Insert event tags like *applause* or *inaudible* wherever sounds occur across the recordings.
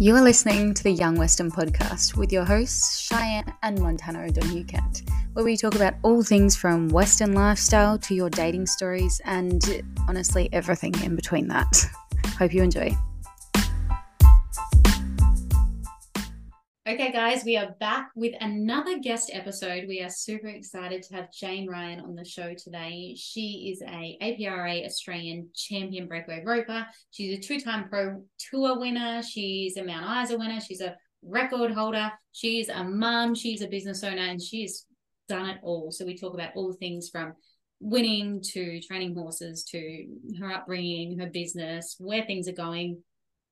You are listening to the Young Western podcast with your hosts, Shianne and Montana O'Donoghue Kent, where we talk about all things from Western lifestyle to your dating stories and honestly everything in between that. *laughs* Hope you enjoy. Okay, guys, we are back with another guest episode. We are super excited to have Jane Ryan on the show today. She is a APRA Australian champion breakaway roper. She's a two-time pro tour winner. She's a Mount Isa winner. She's a record holder. She's a mum. She's a business owner, and she's done it all. So we talk about all things from winning to training horses to her upbringing, her business, where things are going,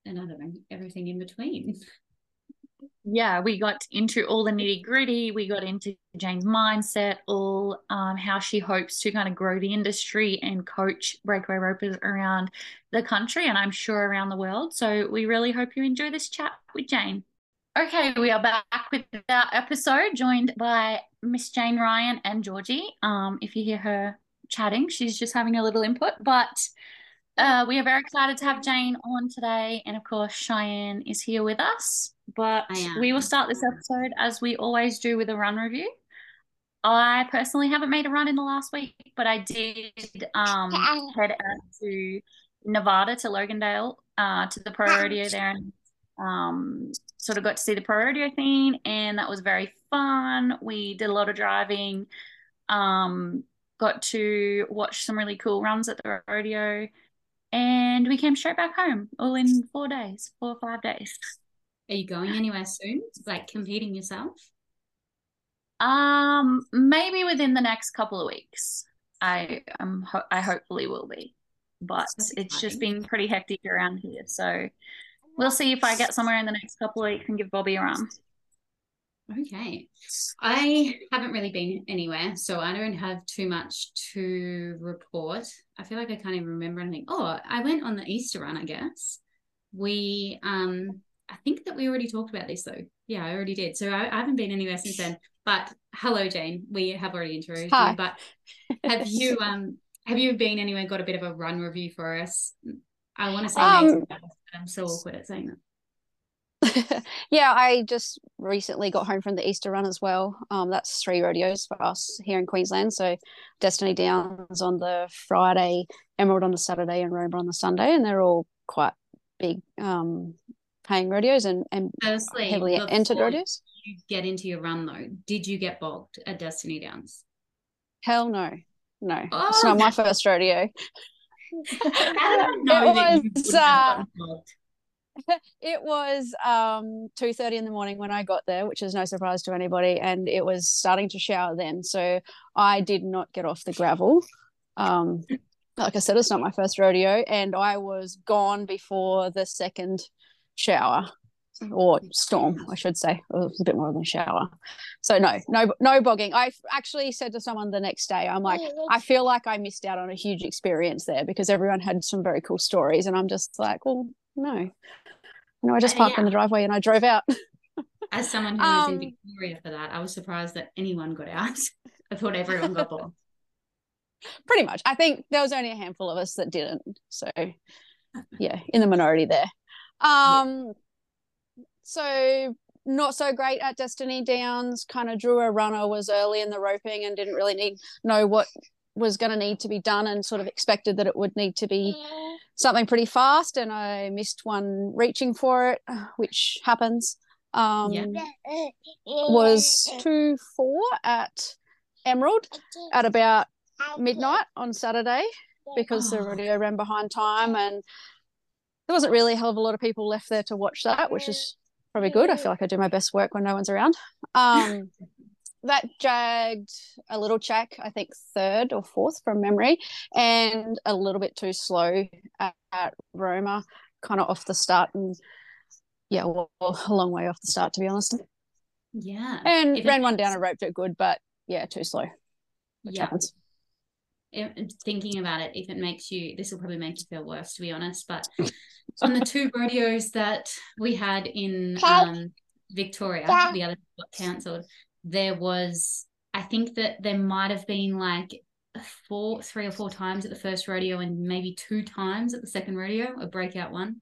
and everything in between. *laughs* yeah, we got into all the nitty gritty. We got into Jane's mindset, all um, how she hopes to kind of grow the industry and coach breakaway ropers around the country and I'm sure around the world. So we really hope you enjoy this chat with Jane. Okay, we are back with our episode, joined by Miss Jane Ryan and Georgie. Um, if you hear her chatting, she's just having a little input, but uh, we are very excited to have Jane on today. And of course, Shianne is here with us. But we will start this episode as we always do with a run review. I personally haven't made a run in the last week, but I did um, head out to Nevada to Logandale uh, to the pro rodeo there and um, sort of got to see the pro rodeo thing, and that was very fun. We did a lot of driving, um, got to watch some really cool runs at the rodeo, and we came straight back home all in four days, four or five days. Are you going anywhere soon? Like competing yourself? Um, maybe within the next couple of weeks. I um ho- I hopefully will be, but it's just been pretty hectic around here. So we'll see if I get somewhere in the next couple of weeks and give Bobby a run. Okay. I haven't really been anywhere, so I don't have too much to report. I feel like I can't even remember anything. Oh, I went on the Easter run, I guess. We um I think that we already talked about this though. Yeah, I already did. So I, I haven't been anywhere since then. But hello, Jane. We have already introduced Hi. you. But *laughs* have you um have you been anywhere? Got a bit of a run review for us? I want to say um, but I'm so awkward at saying that. *laughs* yeah, I just recently got home from the Easter run as well. Um, that's three rodeos for us here in Queensland. So Destiny Downs on the Friday, Emerald on the Saturday, and Roma on the Sunday, and they're all quite big um paying rodeos and, and Firstly, heavily entered rodeos. You get into your run though. Did you get bogged at Destiny Downs? Hell no, no. Oh, it's not my first rodeo. *laughs* *laughs* it was uh, *laughs* it was um 2 30 in the morning when I got there, which is no surprise to anybody, and it was starting to shower then. So I did not get off the gravel. Um like I said, it's not my first rodeo, and I was gone before the second shower or storm, I should say. It was a bit more than a shower. So no, no, no bogging. I actually said to someone the next day, I'm like, I feel like I missed out on a huge experience there because everyone had some very cool stories, and I'm just like, well, no, no, I just uh, parked yeah. in the driveway and I drove out. *laughs* As someone who was um, in Victoria for that, I was surprised that anyone got out. *laughs* I thought everyone got bogged. *laughs* Pretty much. I think there was only a handful of us that didn't. So yeah, in the minority there. Um, yeah. so not so great at Destiny Downs. Kind of drew a runner, was early in the roping, and didn't really need know what was going to need to be done, and sort of expected that it would need to be something pretty fast. And I missed one reaching for it, *sighs* which happens. Um, yeah. was two four at Emerald at about midnight on Saturday because oh. the rodeo ran behind time and there wasn't really a hell of a lot of people left there to watch that, which is probably good. I feel like I do my best work when no one's around. Um, *laughs* that jagged a little check, I think third or fourth from memory, and a little bit too slow at, at Roma, kind of off the start, and yeah, well, a long way off the start to be honest. Yeah, and ran one down and roped it good, but yeah, too slow. Which yeah. happens thinking about it, if it makes you, this will probably make you feel worse, to be honest. But on the two rodeos that we had in um, Victoria, the other got cancelled, there was, I think that there might have been like four, three or four times at the first rodeo and maybe two times at the second rodeo, a breakout one.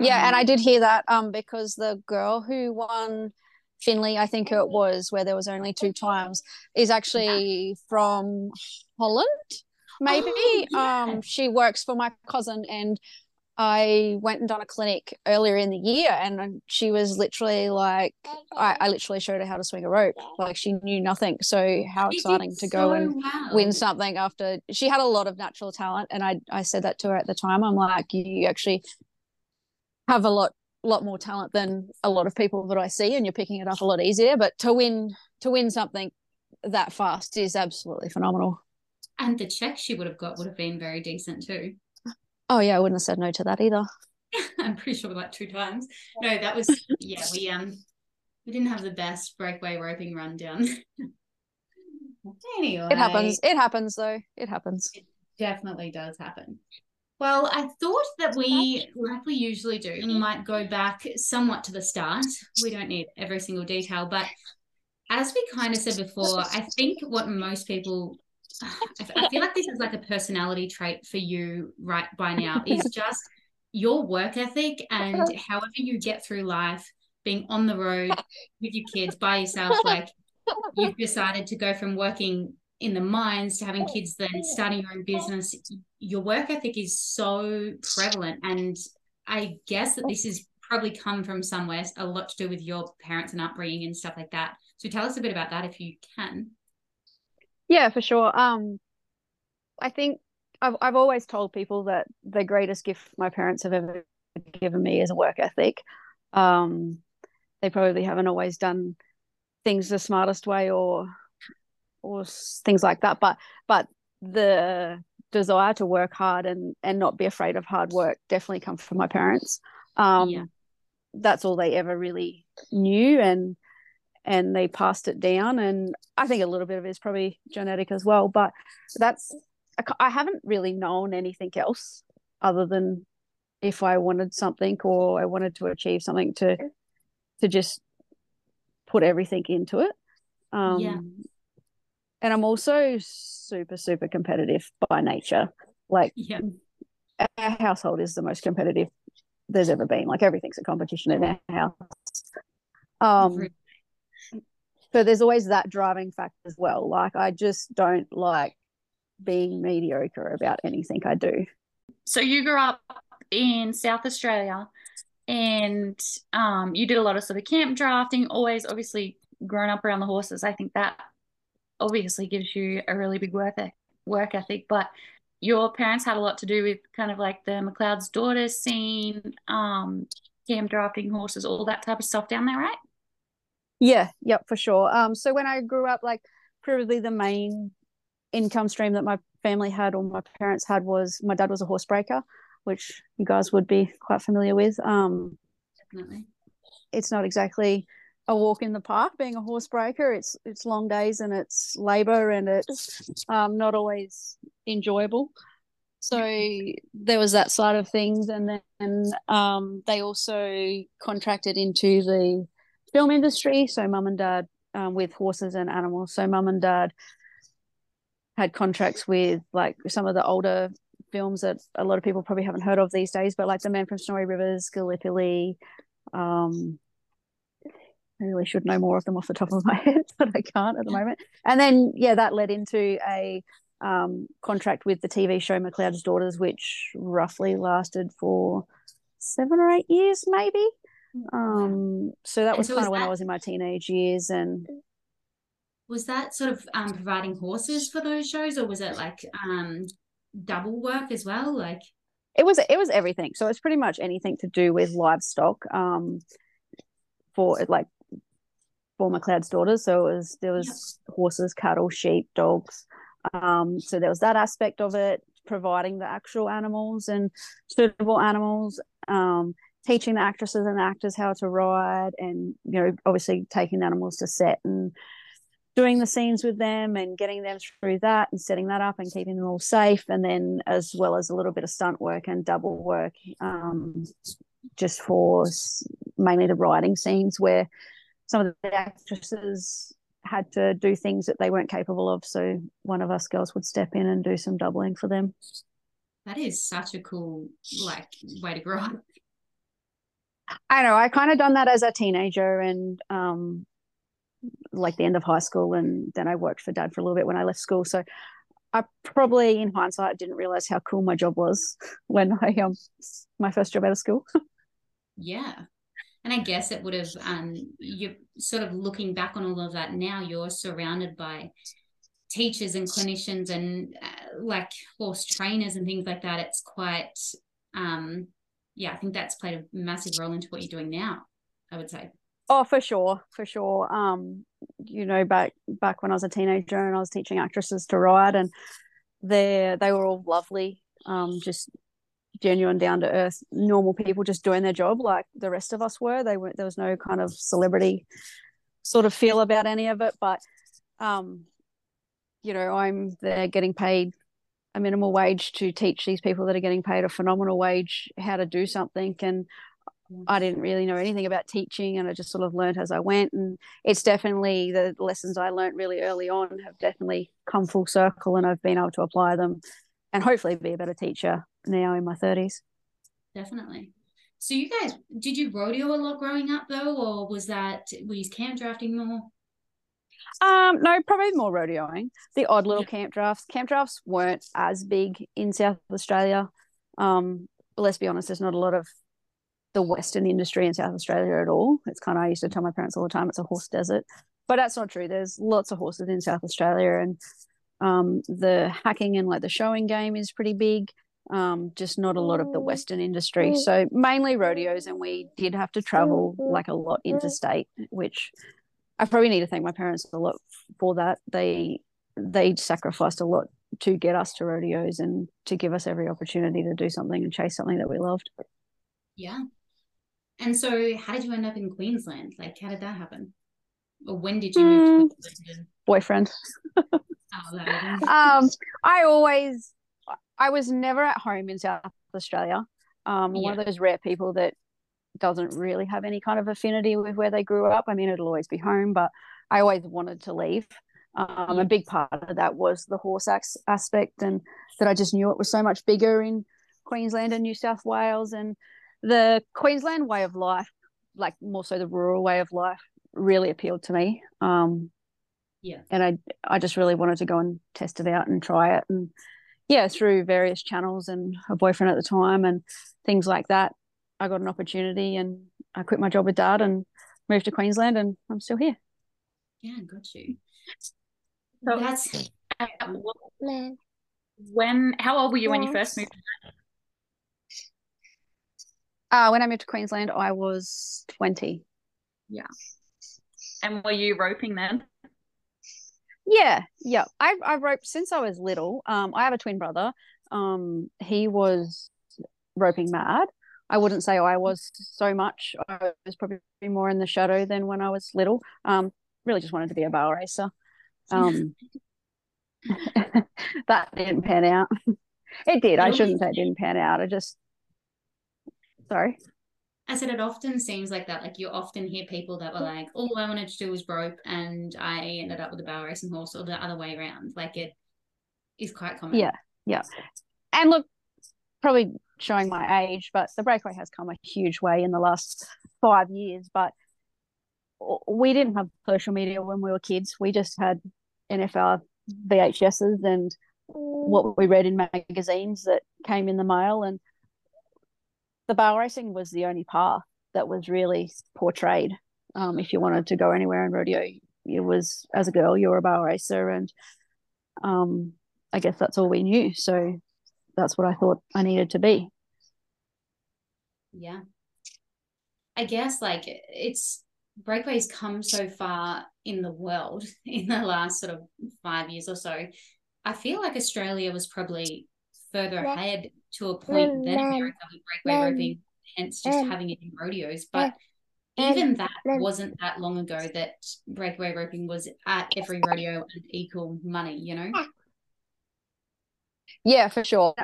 Yeah, Um, and I did hear that um because the girl who won Finley, I think it was where there was only two times, is actually from Holland. Maybe Oh, yeah. um she works for my cousin and I went and done a clinic earlier in the year and she was literally like I, I literally showed her how to swing a rope. Like she knew nothing. So how exciting to go so and well. win something after she had a lot of natural talent and I I said that to her at the time. I'm like, you actually have a lot lot more talent than a lot of people that I see and you're picking it up a lot easier. But to win to win something that fast is absolutely phenomenal. And the check she would have got would have been very decent too. Oh yeah, I wouldn't have said no to that either. *laughs* I'm pretty sure like two times. No, that was yeah. We um we didn't have the best breakaway roping rundown. *laughs* anyway, It happens. It happens though. It happens. It definitely does happen. Well, I thought that we, like we usually do, might go back somewhat to the start. We don't need every single detail, but as we kind of said before, I think what most people, I I feel like this is like a personality trait for you right by now, is *laughs* just your work ethic and however you get through life, being on the road with your kids by yourself, like you've decided to go from working in the mines to having kids then starting your own business. Your work ethic is so prevalent and i guess that this has probably come from somewhere a lot to do with your parents and upbringing and stuff like that. So tell us a bit about that if you can Yeah, for sure. Um, I think I've I've always told people that the greatest gift my parents have ever given me is a work ethic. Um, they probably haven't always done things the smartest way or or things like that, but but the desire to work hard and and not be afraid of hard work definitely come from my parents. Um, Yeah. that's all they ever really knew and and they passed it down and i think a little bit of it is probably genetic as well but that's I haven't really known anything else other than if i wanted something or i wanted to achieve something to to just put everything into it. Um Yeah. and i'm also super super competitive by nature. Like yeah. our household is the most competitive there's ever been. Like everything's a competition in our house. Um. So there's always that driving factor as well like i just don't like being mediocre about anything i do So you grew up in South Australia and um, you did a lot of sort of camp drafting, always obviously growing up around the horses. I think that obviously gives you a really big work ethic, work ethic. But your parents had a lot to do with kind of like the McLeod's daughters scene, um, camp drafting horses, all that type of stuff down there, right? Yeah yep for sure. Um so when i grew up like probably the main income stream that my family had or my parents had was my dad was a horse breaker which you guys would be quite familiar with. Um definitely. it's not exactly a walk in the park being a horse breaker. It's it's long days and it's labor and it's um not always enjoyable. So there was that side of things and then um they also contracted into the film industry so mum and dad um, with horses and animals so mum and dad had contracts with like some of the older films that a lot of people probably haven't heard of these days but like the man from snowy rivers gallipoli um I really should know more of them off the top of my *laughs* head, but I can't at the moment. And then, yeah, that led into a um, contract with the TV show McLeod's Daughters, which roughly lasted for seven or eight years, maybe. Um, so that was so kind of when I was in my teenage years, and was that sort of um providing horses for those shows or was it like um double work as well like it was it was everything. So it's pretty much anything to do with livestock. Um, for like for McLeod's daughters. So it was there was horses, cattle, sheep, dogs. Um, so there was that aspect of it, providing the actual animals and suitable animals. Um, teaching the actresses and actors how to ride, and you know, obviously taking animals to set and doing the scenes with them and getting them through that and setting that up and keeping them all safe. And then as well as a little bit of stunt work and double work um, just for mainly the riding scenes where some of the actresses had to do things that they weren't capable of. So one of us girls would step in and do some doubling for them. That is such a cool like way to grow up I know I kind of done that as a teenager and um like the end of high school and then I worked for dad for a little bit when I left school. So I probably in hindsight didn't realize how cool my job was *laughs* when I um my first job out of school. *laughs* yeah. And I guess it would have um you're sort of looking back on all of that now, you're surrounded by teachers and clinicians and uh, like horse trainers and things like that. It's quite um yeah, I think that's played a massive role into what you're doing now, I would say. Oh, for sure, for sure. Um, you know, back back when I was a teenager and I was teaching actresses to ride, and they they were all lovely, um, just genuine, down to earth, normal people, just doing their job like the rest of us were. They weren't. there was no kind of celebrity sort of feel about any of it, but um, you know, I'm there getting paid a minimal wage to teach these people that are getting paid a phenomenal wage how to do something and I didn't really know anything about teaching and I just sort of learned as I went and it's definitely the lessons I learned really early on have definitely come full circle and I've been able to apply them and hopefully be a better teacher now in my 30s. Definitely. So you guys did you rodeo a lot growing up though or was that were you camp drafting more? Um, no, probably more rodeoing. The odd little yeah. camp drafts. Camp drafts weren't as big in South Australia. Um, let's be honest, there's not a lot of the Western industry in South Australia at all. It's kind of I used to tell my parents all the time it's a horse desert, but that's not true. There's lots of horses in South Australia, and um, the hacking and like the showing game is pretty big. Um, just not a lot of the Western industry. So mainly rodeos, and we did have to travel like a lot interstate, which I probably need to thank my parents a lot for that. They they sacrificed a lot to get us to rodeos and to give us every opportunity to do something and chase something that we loved. Yeah. And so how did you end up in Queensland? Like how did that happen? Or when did you move mm, to Queensland? Boyfriend. *laughs* oh, um I always I was never at home in South Australia. Um yeah. one of those rare people that doesn't really have any kind of affinity with where they grew up. I mean, it'll always be home, but I always wanted to leave. Um, a big part of that was the horse aspect, and that I just knew it was so much bigger in Queensland and New South Wales, and the Queensland way of life, like more so the rural way of life, really appealed to me. Um, yeah, and I I just really wanted to go and test it out and try it, and yeah, through various channels and a boyfriend at the time and things like that, I got an opportunity and I quit my job with dad and moved to Queensland and I'm still here. Yeah, got you. So that's when how old were you when you first moved? Uh, when I moved to Queensland, I was 20. Yeah. And were you roping then? Yeah, yeah. I I roped since I was little. Um, I have a twin brother. Um, he was roping mad. I wouldn't say I was so much. I was probably more in the shadow than when I was little. Um, really just wanted to be a barrel racer. Um, *laughs* that didn't pan out. It did. I shouldn't say it didn't pan out. I just, sorry. I said it often seems like that. Like you often hear people that were like, "All I wanted to do was rope," and I ended up with a barrel racing horse, or the other way around. Like it is quite common. Yeah, yeah. And look, probably showing my age, but the breakaway has come a huge way in the last five years. But we didn't have social media when we were kids. We just had NFR VHSs and what we read in magazines that came in the mail. And the barrel racing was the only path that was really portrayed. Um, if you wanted to go anywhere in rodeo, it was as a girl, you were a barrel racer. And um, I guess that's all we knew. So that's what I thought I needed to be. Yeah. I guess like it's breakaways come so far in the world *laughs* in the last sort of five years or so. I feel like Australia was probably further ahead to a point than America with breakaway roping, hence just having it in rodeos. But even that wasn't that long ago that breakaway roping was at every rodeo and equal money, you know? Yeah, for sure.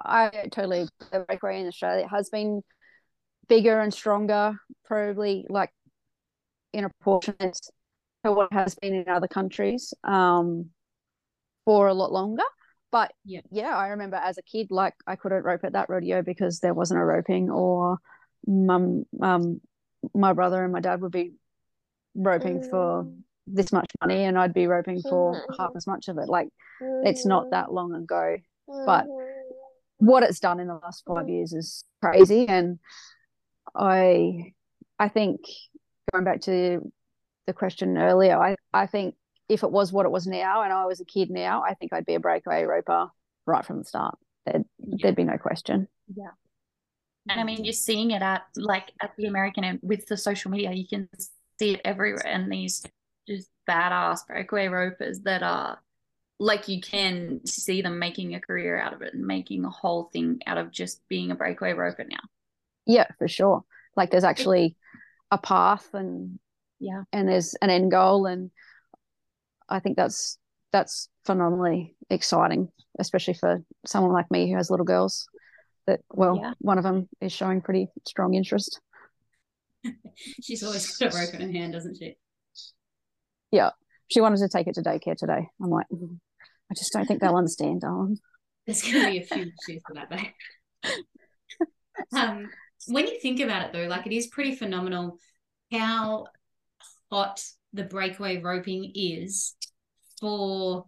I totally the breakaway in Australia has been bigger and stronger, probably like in a proportion to what has been in other countries um, for a lot longer. But yeah. yeah, I remember as a kid, like I couldn't rope at that rodeo because there wasn't a roping, or mum, um, my brother and my dad would be roping for this much money, and I'd be roping for half as much of it. Like it's not that long ago, but what it's done in the last five years is crazy, and I, I think going back to the question earlier, I, I think if it was what it was now and I was a kid now, I think I'd be a breakaway roper right from the start. There'd, yeah. there'd be no question. Yeah. And I mean, you're seeing it at like at the American and with the social media, you can see it everywhere. And these just badass breakaway ropers that are like you can see them making a career out of it and making a whole thing out of just being a breakaway roper now. Yeah, for sure. Like there's actually a path and yeah, and there's an end goal and I think that's that's phenomenally exciting, especially for someone like me who has little girls. That well, yeah. one of them is showing pretty strong interest. *laughs* She's always got a rope in her hand, doesn't she? Yeah, she wanted to take it to daycare today. I'm like, I just don't think they'll *laughs* understand, darling. There's going to be a few issues for that, though. *laughs* um, when you think about it, though, like it is pretty phenomenal how hot the breakaway roping is for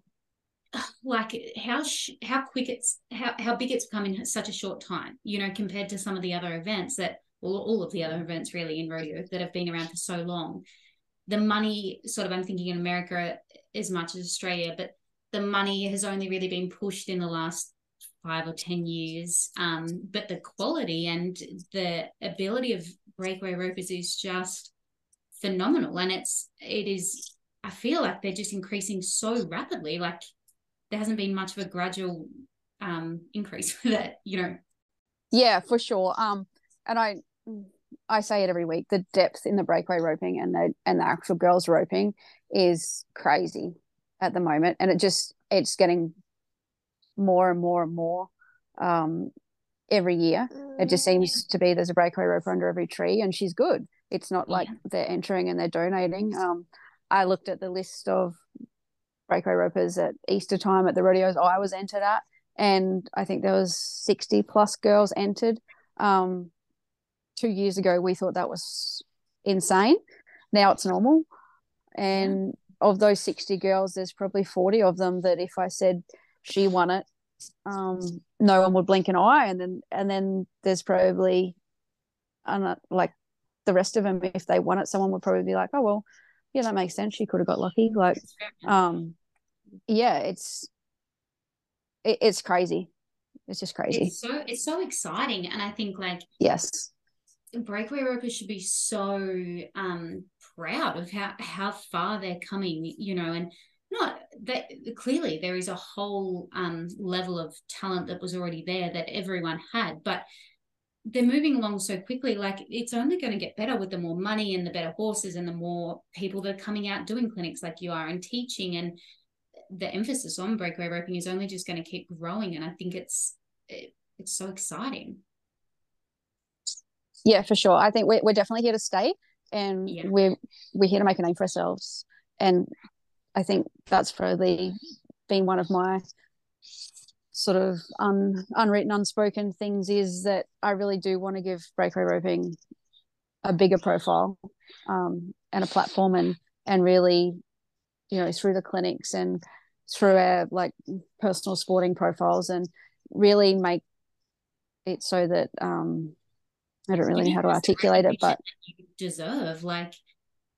like how sh- how quick it's how, how big it's become in such a short time you know compared to some of the other events that well, all of the other events really in rodeo that have been around for so long. The money sort of i'm thinking in america as much as australia but the money has only really been pushed in the last five or ten years. Um, but the quality and the ability of breakaway ropers is just phenomenal. And it's it is i feel like they're just increasing so rapidly. Like there hasn't been much of a gradual um increase *laughs* with it you know. Yeah for sure. Um and i i say it every week the depth in the breakaway roping and the and the actual girls roping is crazy at the moment. And it just it's getting more and more and more um every year it just seems to be there's a breakaway roper under every tree and she's good it's not like yeah. they're entering and they're donating. Um, I looked at the list of breakaway ropers at Easter time at the rodeos I was entered at, and I think there was 60 plus girls entered. Um, two years ago, we thought that was insane. Now it's normal. And yeah. of those 60 girls, there's probably 40 of them that if I said she won it, um, no one would blink an eye. And then, and then there's probably, uh, like the rest of them, if they won it, someone would probably be like, oh, well, yeah, that makes sense. She could have got lucky. Like, um, yeah, it's, it, it's crazy. It's just crazy. It's so, it's so exciting. And I think like, yes, breakaway ropers should be so um proud of how how far they're coming you know and not that clearly there is a whole um level of talent that was already there that everyone had but they're moving along so quickly like it's only going to get better with the more money and the better horses and the more people that are coming out doing clinics like you are and teaching and the emphasis on breakaway roping is only just going to keep growing and i think it's it, it's so exciting yeah for sure i think we're, we're definitely here to stay and yeah. we're we're here to make a name for ourselves and i think that's probably been one of my sort of un, unwritten, unspoken things is that I really do want to give breakaway roping a bigger profile um, and a platform, and and really, you know, through the clinics and through our like personal sporting profiles, and really make it so that um, I don't really know how to articulate it, but deserve like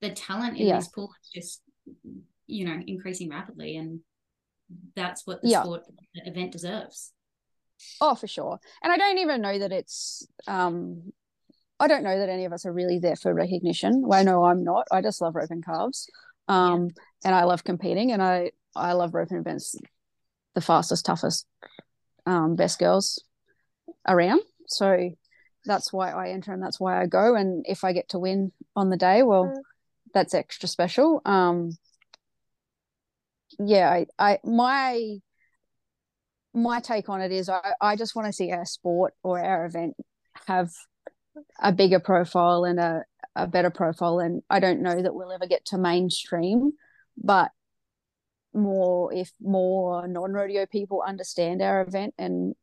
the talent in yeah. this pool is just you know increasing rapidly and that's what the yeah. sport the event deserves. Oh, for sure. And I don't even know that it's um I don't know that any of us are really there for recognition. Well, I know I'm not. I just love roping calves. Um yeah. and I love competing and I I love roping events the fastest, toughest, um, best girls around. So that's why I enter and that's why I go. And if I get to win on the day, well, mm. that's extra special. Um, yeah, I, I my my take on it is I, I just want to see our sport or our event have a bigger profile and a, a better profile. And I don't know that we'll ever get to mainstream, but more if more non rodeo people understand our event and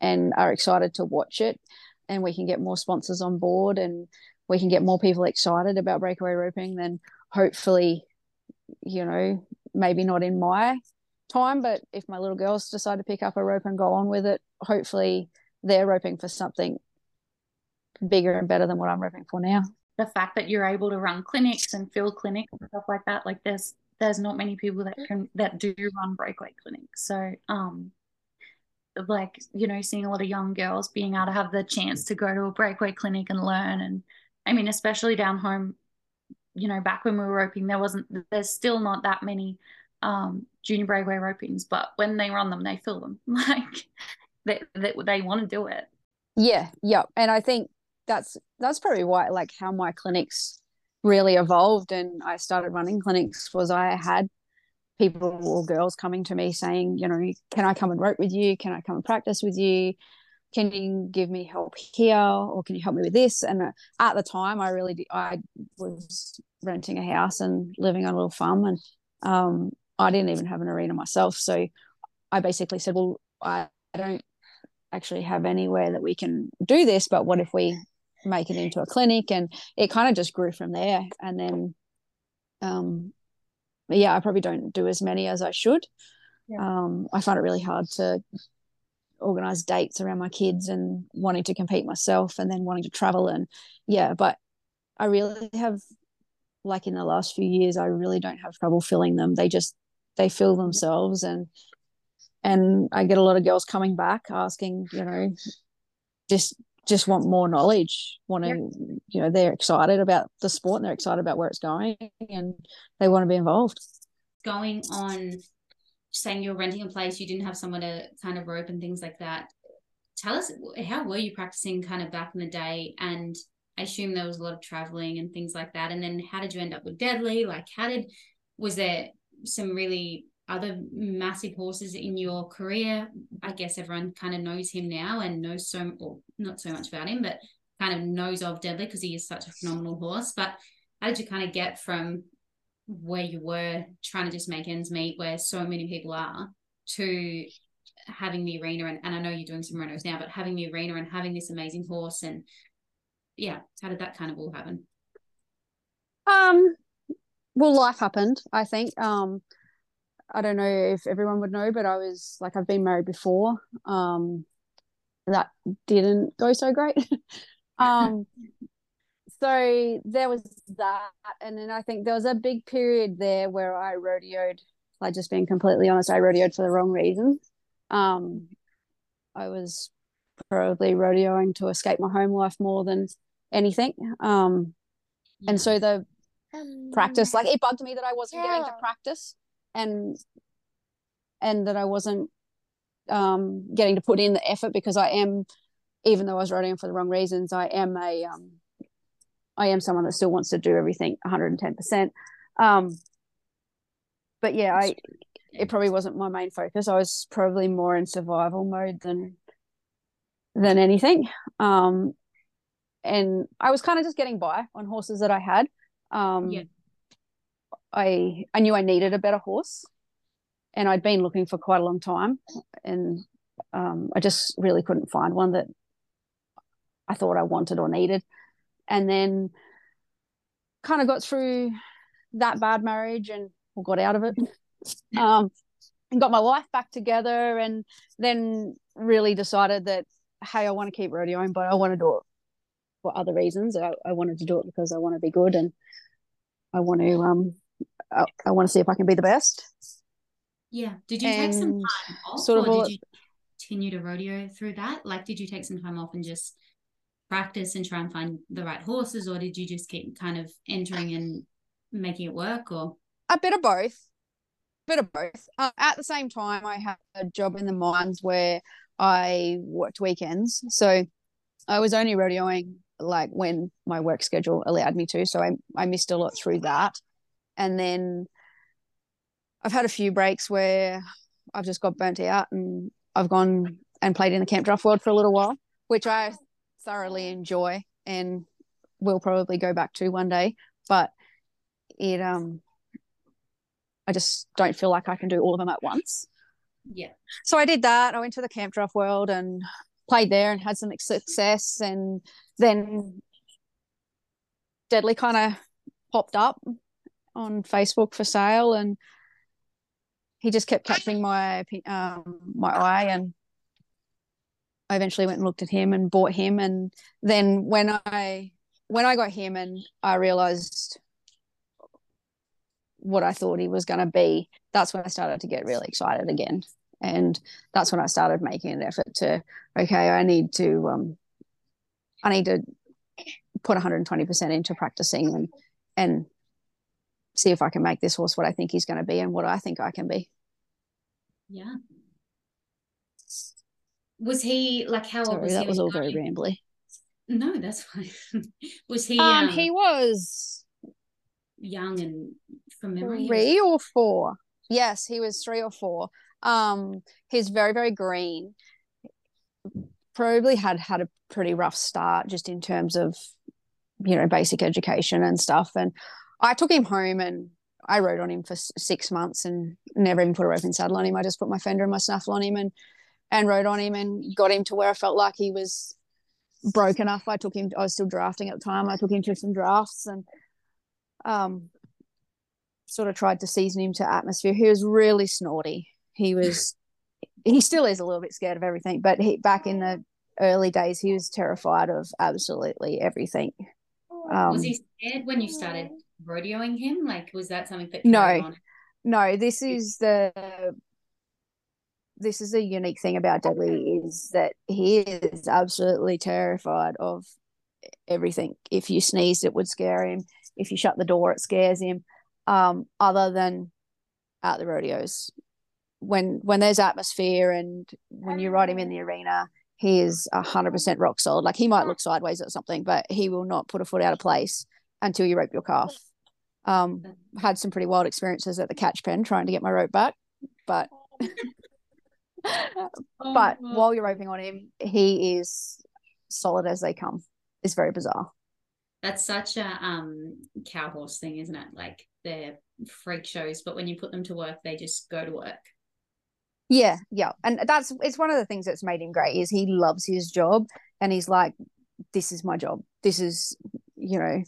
and are excited to watch it and we can get more sponsors on board and we can get more people excited about breakaway roping, then hopefully, you know, maybe not in my time, but if my little girls decide to pick up a rope and go on with it, hopefully they're roping for something bigger and better than what I'm roping for now. The fact that you're able to run clinics and fill clinics and stuff like that, like there's there's not many people that can that do run breakaway clinics. So um like, you know, seeing a lot of young girls being able to have the chance to go to a breakaway clinic and learn and I mean, especially down home, you know, back when we were roping, there wasn't there's still not that many um junior breakaway ropings, but when they run them, they fill them. *laughs* Like they, they, they want to do it. Yeah, yeah. And I think that's that's probably why like how my clinics really evolved and I started running clinics was I had people or girls coming to me saying, you know, can I come and rope with you? Can I come and practice with you? Can you give me help here or can you help me with this? And uh, at the time, I really did, I was renting a house and living on a little farm and um, I didn't even have an arena myself. So I basically said, well, I, I don't actually have anywhere that we can do this, but what if we make it into a clinic? And it kind of just grew from there. And then, um, yeah, I probably don't do as many as I should. Yeah. Um, I find it really hard to organize dates around my kids and wanting to compete myself and then wanting to travel and yeah, but I really have like in the last few years I really don't have trouble filling them. They just they fill themselves and and I get a lot of girls coming back asking, you know, just just want more knowledge, want to, yep. you know, they're excited about the sport and they're excited about where it's going and they want to be involved. Going on saying you're renting a place, you didn't have someone to kind of rope and things like that. Tell us how were you practicing kind of back in the day? And I assume there was a lot of traveling and things like that. And then how did you end up with Deadly? Like how did was there some really other massive horses in your career? I guess everyone kind of knows him now and knows so, or not so much about him, but kind of knows of Deadly because he is such a phenomenal horse. But how did you kind of get from where you were trying to just make ends meet, where so many people are, to having the arena? And, and I know you're doing some renos now, but having the arena and having this amazing horse and yeah, how did that kind of all happen? Um, well, life happened. I think. Um, I don't know if everyone would know, but I was like I've been married before. Um, that didn't go so great. *laughs* um, so there was that, and then I think there was a big period there where I rodeoed. Like just being completely honest, I rodeoed for the wrong reasons. Um, I was probably rodeoing to escape my home life more than anything. Um, and so the practice, like it bugged me that I wasn't getting to practice and and that I wasn't um, getting to put in the effort because I am, even though I was writing for the wrong reasons, I am a um, I am someone that still wants to do everything 110 percent. Um, but yeah, I it probably wasn't my main focus. I was probably more in survival mode than than anything. Um, and I was kind of just getting by on horses that I had. Um, yeah. I I knew I needed a better horse, and I'd been looking for quite a long time, and um, I just really couldn't find one that I thought I wanted or needed. And then kind of got through that bad marriage and got out of it. Um, and got my life back together, and then really decided that hey, I want to keep rodeoing, but I want to do it for other reasons. I, I wanted to do it because I want to be good and I want to um I, I want to see if I can be the best. Yeah. Did you and take some time off sort of or did you continue to rodeo through that? Like, did you take some time off and just practice and try and find the right horses, or did you just keep kind of entering and making it work, or a bit of both? A bit of both. Uh, at the same time, I had a job in the mines where I worked weekends, so I was only rodeoing like when my work schedule allowed me to. So I I missed a lot through that. And then I've had a few breaks where I've just got burnt out and I've gone and played in the camp draft world for a little while, which I thoroughly enjoy and will probably go back to one day. But it um I just don't feel like I can do all of them at once. Yeah. So I did that. I went to the camp draft world and played there and had some success and then deadly kind of popped up on facebook for sale and he just kept catching my um, my eye and I eventually went and looked at him and bought him and then when I when I got him and I realized what I thought he was going to be that's when I started to get really excited again and that's when I started making an effort to okay I need to um I need to put 120% into practicing and and see if I can make this horse what I think he's going to be and what I think I can be. Yeah. Was he like how Sorry, old was that he? was all very rambly. No, that's fine. *laughs* was he Um, um, he was young and from memory? three or four. Yes, he was three or four. Um, he's very, very green. Probably had had a pretty rough start just in terms of, you know, basic education and stuff. And I took him home and I rode on him for six months and never even put a rope and saddle on him. I just put my fender and my snaffle on him and and rode on him and got him to where I felt like he was broke enough. I took him. I was still drafting at the time. I took him to some drafts and um sort of tried to season him to atmosphere. He was really snorty. He was he still is a little bit scared of everything, but he back in the early days he was terrified of absolutely everything. Um, was he scared when you started rodeoing him? Like, was that something that No. on? no, this is the this is a unique thing about Deadly is that he is absolutely terrified of everything. If you sneezed, it would scare him. If you shut the door, it scares him. Um, other than at the rodeos, when when there's atmosphere and when you ride him in the arena, he is hundred percent rock solid. Like he might look sideways at something, but he will not put a foot out of place until you rope your calf. Um, had some pretty wild experiences at the catch pen trying to get my rope back, but *laughs* but wow. while you're roping on him, he is solid as they come. It's very bizarre. That's such a um cow horse thing, isn't it? Like they're freak shows, but when you put them to work, they just go to work. Yeah, yeah, and that's it's one of the things that's made him great is he loves his job and he's like, this is my job. This is you know,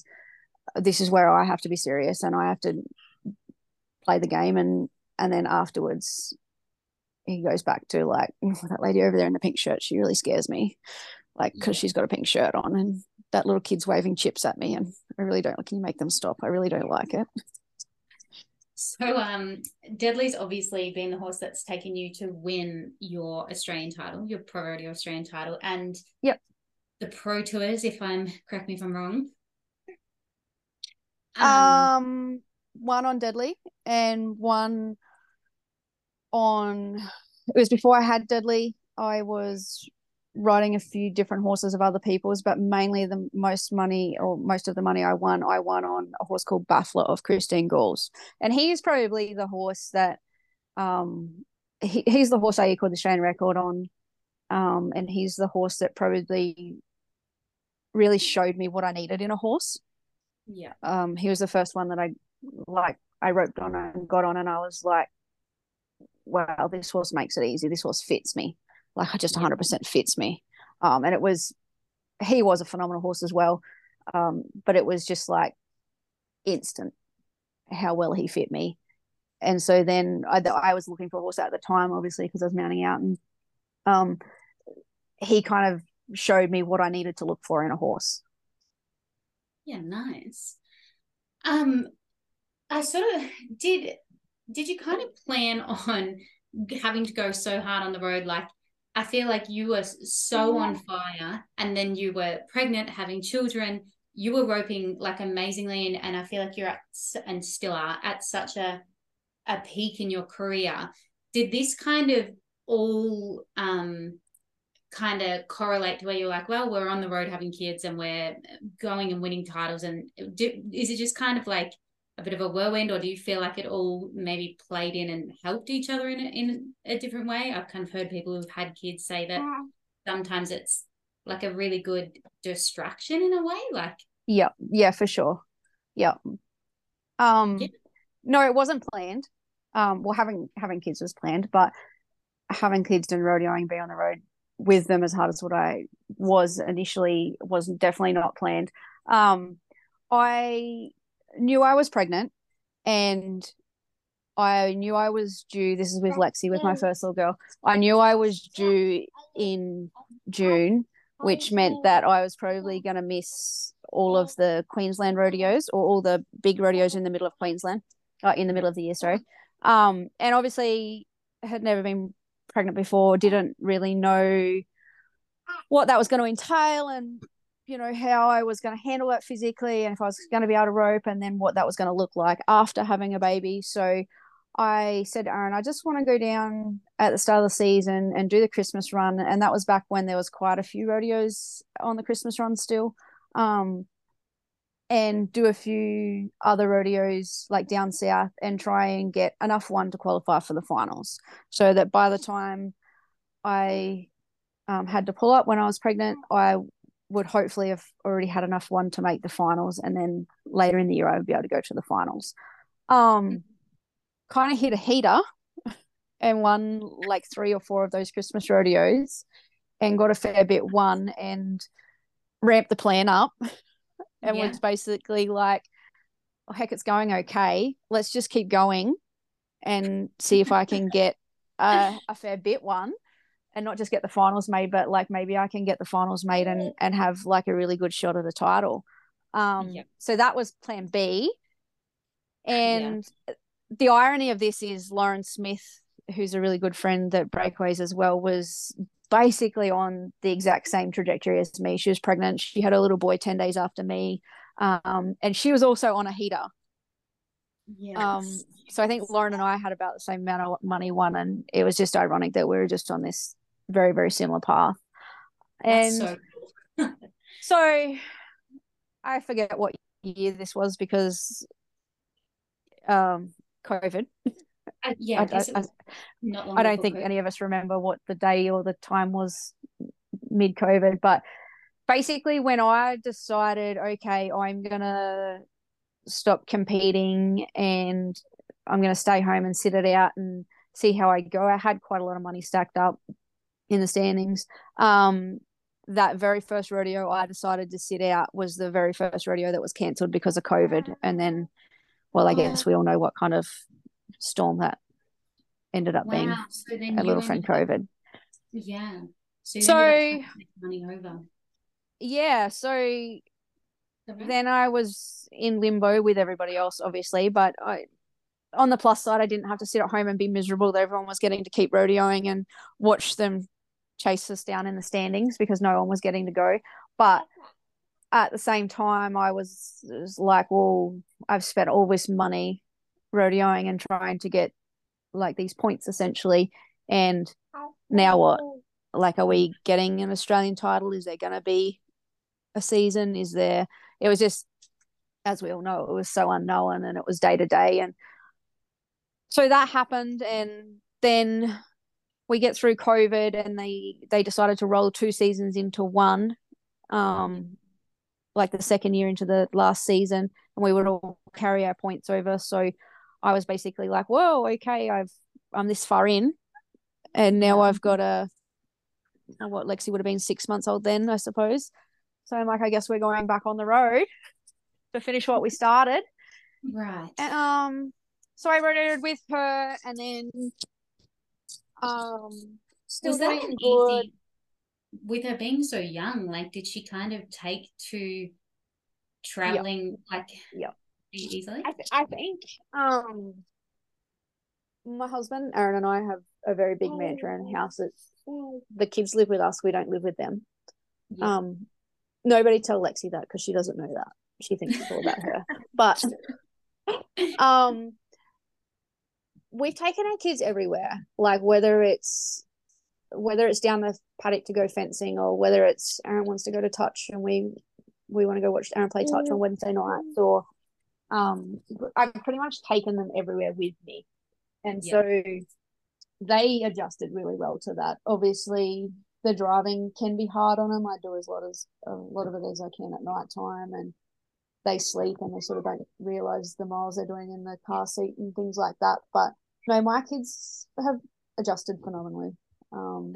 this is where I have to be serious and I have to play the game and and then afterwards he goes back to like "Oh, *laughs* that lady over there in the pink shirt. She really scares me, like because she's got a pink shirt on and that little kid's waving chips at me and I really don't. Can you make them stop? I really don't like it. So um Deadly's obviously been the horse that's taken you to win your Australian title, your priority Australian title, and Yep. the Pro Tours, if I'm correct me if I'm wrong. Um, one on Deadly and one on. It was before I had Deadly. I was riding a few different horses of other people's, but mainly the most money or most of the money I won, I won on a horse called Baffler of Christine Gauls, and he is probably the horse that, um, he, he's the horse I equaled the Australian record on, um, and he's the horse that probably really showed me what I needed in a horse yeah. um he was the first one that I like I roped on and got on and I was like wow this horse makes it easy. This horse fits me. Like I just 100% fits me. Um and it was he was a phenomenal horse as well. Um but it was just like instant how well he fit me. And so then I, I was looking for a horse at the time obviously because I was mounting out and um he kind of showed me what I needed to look for in a horse. Yeah, nice. Um, I sort of did. Did you kind of plan on having to go so hard on the road? Like, I feel like you were so on fire, and then you were pregnant, having children. You were roping like amazingly, and, and I feel like you're at and still are at such a a peak in your career. Did this kind of all um kind of correlate to where you're like, well, we're on the road having kids and we're going and winning titles, and do, is it just kind of like a bit of a whirlwind, or do you feel like it all maybe played in and helped each other in a, in a different way? I've kind of heard people who've had kids say that sometimes it's like a really good distraction in a way, like Yeah, yeah, for sure. Yeah. Um Yeah. no, it wasn't planned. Um well having having kids was planned, but having kids and rodeoing being on the road with them as hard as what I was initially was definitely not planned. Um, I knew I was pregnant and I knew I was due. This is with Lexi, with my first little girl. I knew I was due in June, which meant that I was probably going to miss all of the Queensland rodeos or all the big rodeos in the middle of Queensland, uh, in the middle of the year, sorry. Um, and obviously had never been pregnant before, didn't really know what that was going to entail and you know how I was going to handle it physically and if I was going to be able to rope and then what that was going to look like after having a baby. So I said, Aaron, I just want to go down at the start of the season and do the Christmas run. And that was back when there was quite a few rodeos on the Christmas run still. Um, and do a few other rodeos like down south and try and get enough one to qualify for the finals so that by the time I um, had to pull up when I was pregnant, I would hopefully have already had enough one to make the finals. And then later in the year, I would be able to go to the finals. Um, kind of hit a heater *laughs* and won like three or four of those Christmas rodeos and got a fair bit won and ramped the plan up *laughs* and yeah. was basically like, oh, heck, it's going okay. Let's just keep going and see if I can get a, a fair bit one and not just get the finals made, but like maybe I can get the finals made and, and have like a really good shot at the title. Um, yep. So that was plan B. And yeah the irony of this is Lauren Smith, who's a really good friend that breakaways as well, was basically on the exact same trajectory as me. She was pregnant. She had a little boy 10 days after me. Um, and she was also on a heater. Yes. Um, so I think Lauren and I had about the same amount of money won, and it was just ironic that we were just on this very, very similar path. And so, *laughs* so I forget what year this was because um COVID. Uh, yeah, I, I, I, I don't think COVID. any of us remember what the day or the time was mid COVID, but basically when I decided, okay, I'm gonna stop competing and I'm gonna stay home and sit it out and see how I go. I had quite a lot of money stacked up in the standings. Um, that very first rodeo I decided to sit out was the very first rodeo that was cancelled because of COVID, and then well, I guess we all know what kind of storm that ended up wow. being. So a little friend COVID. Yeah. So, so money over. Yeah. So then I was in limbo with everybody else, obviously, but I on the plus side, I didn't have to sit at home and be miserable that everyone was getting to keep rodeoing and watch them chase us down in the standings because no one was getting to go. But at the same time, I was, was like, well, I've spent all this money rodeoing and trying to get like these points essentially. And now what? Like, are we getting an Australian title? Is there going to be a season? Is there? It was just, as we all know, it was so unknown and it was day to day. And so that happened. And then we get through COVID and they, they decided to roll two seasons into one. Um, like the second year into the last season and we would all carry our points over. So i was basically like whoa okay i've i'm this far in and now i've got a what lexi would have been six months old then i suppose. So i'm like i guess we're going back on the road to finish what we *laughs* started. Right. And, um so i it with her and then um still was that an good. easy with her being so young, like did she kind of take to traveling yep. like yeah easily? I, th- I think um my husband Aaron and I have a very big mantra in house. It's the kids live with us, we don't live with them. Yeah. Um nobody tell Lexi that because she doesn't know that. She thinks it's all about her. But *laughs* um we've taken our kids everywhere. Like whether it's whether it's down the paddock to go fencing or whether it's Aaron wants to go to touch and we we want to go watch Aaron play touch on Wednesday nights or um I've pretty much taken them everywhere with me. And yeah. so they adjusted really well to that. Obviously the driving can be hard on them. I do as lot as a lot of it as I can at night time and they sleep and they sort of don't realize the miles they're doing in the car seat and things like that. But no, my kids have adjusted phenomenally. Um,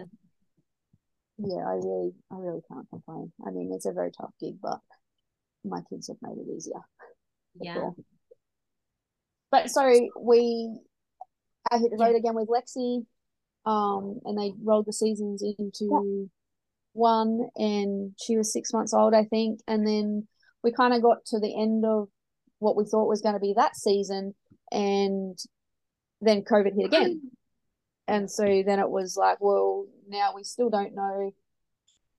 yeah, I really, I really can't complain. I mean, it's a very tough gig, but my kids have made it easier. Yeah. Sure. But so we, I hit the road again with Lexi, um, and they rolled the seasons into one, and she was six months old, I think, and then we kind of got to the end of what we thought was going to be that season, and then COVID hit again. *gasps* And so then it was like, well, now we still don't know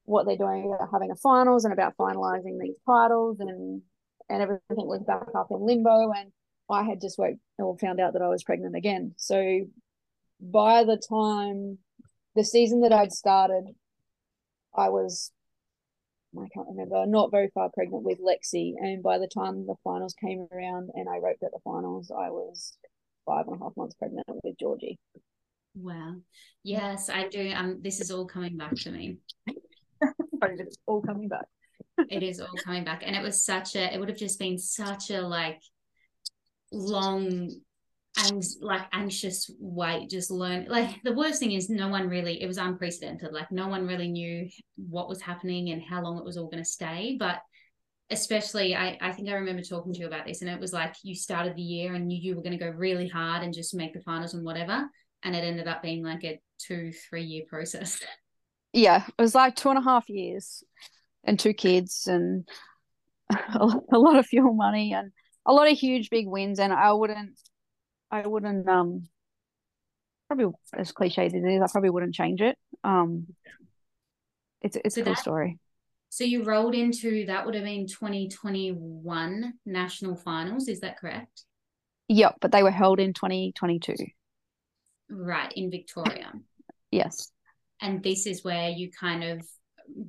what they're doing about having a finals and about finalizing these titles and and everything was back up in limbo and I had just worked or found out that I was pregnant again. So by the time the season that I'd started, I was I can't remember, not very far pregnant with Lexi. And by the time the finals came around and I roped at the finals, I was five and a half months pregnant with Georgie. Wow. Yes, I do. Um, this is all coming back to me. it's all coming back. it is all coming back. And it was such a it would have just been such a like long and like anxious wait just learn like the worst thing is no one really it was unprecedented like no one really knew what was happening and how long it was all going to stay but especially I, I think I remember talking to you about this and it was like you started the year and you, you were going to go really hard and just make the finals and whatever and it ended up being like a two three year process. *laughs* Yeah it was like two and a half years and two kids and *laughs* a lot of fuel money and a lot of huge big wins and i wouldn't i wouldn't um probably as cliche as it is i probably wouldn't change it. Um it's it's so a cool that, story. So you rolled into that would have been 2021 national finals is that correct? Yep but they were held in 2022 Right, in Victoria. Yes. And this is where you kind of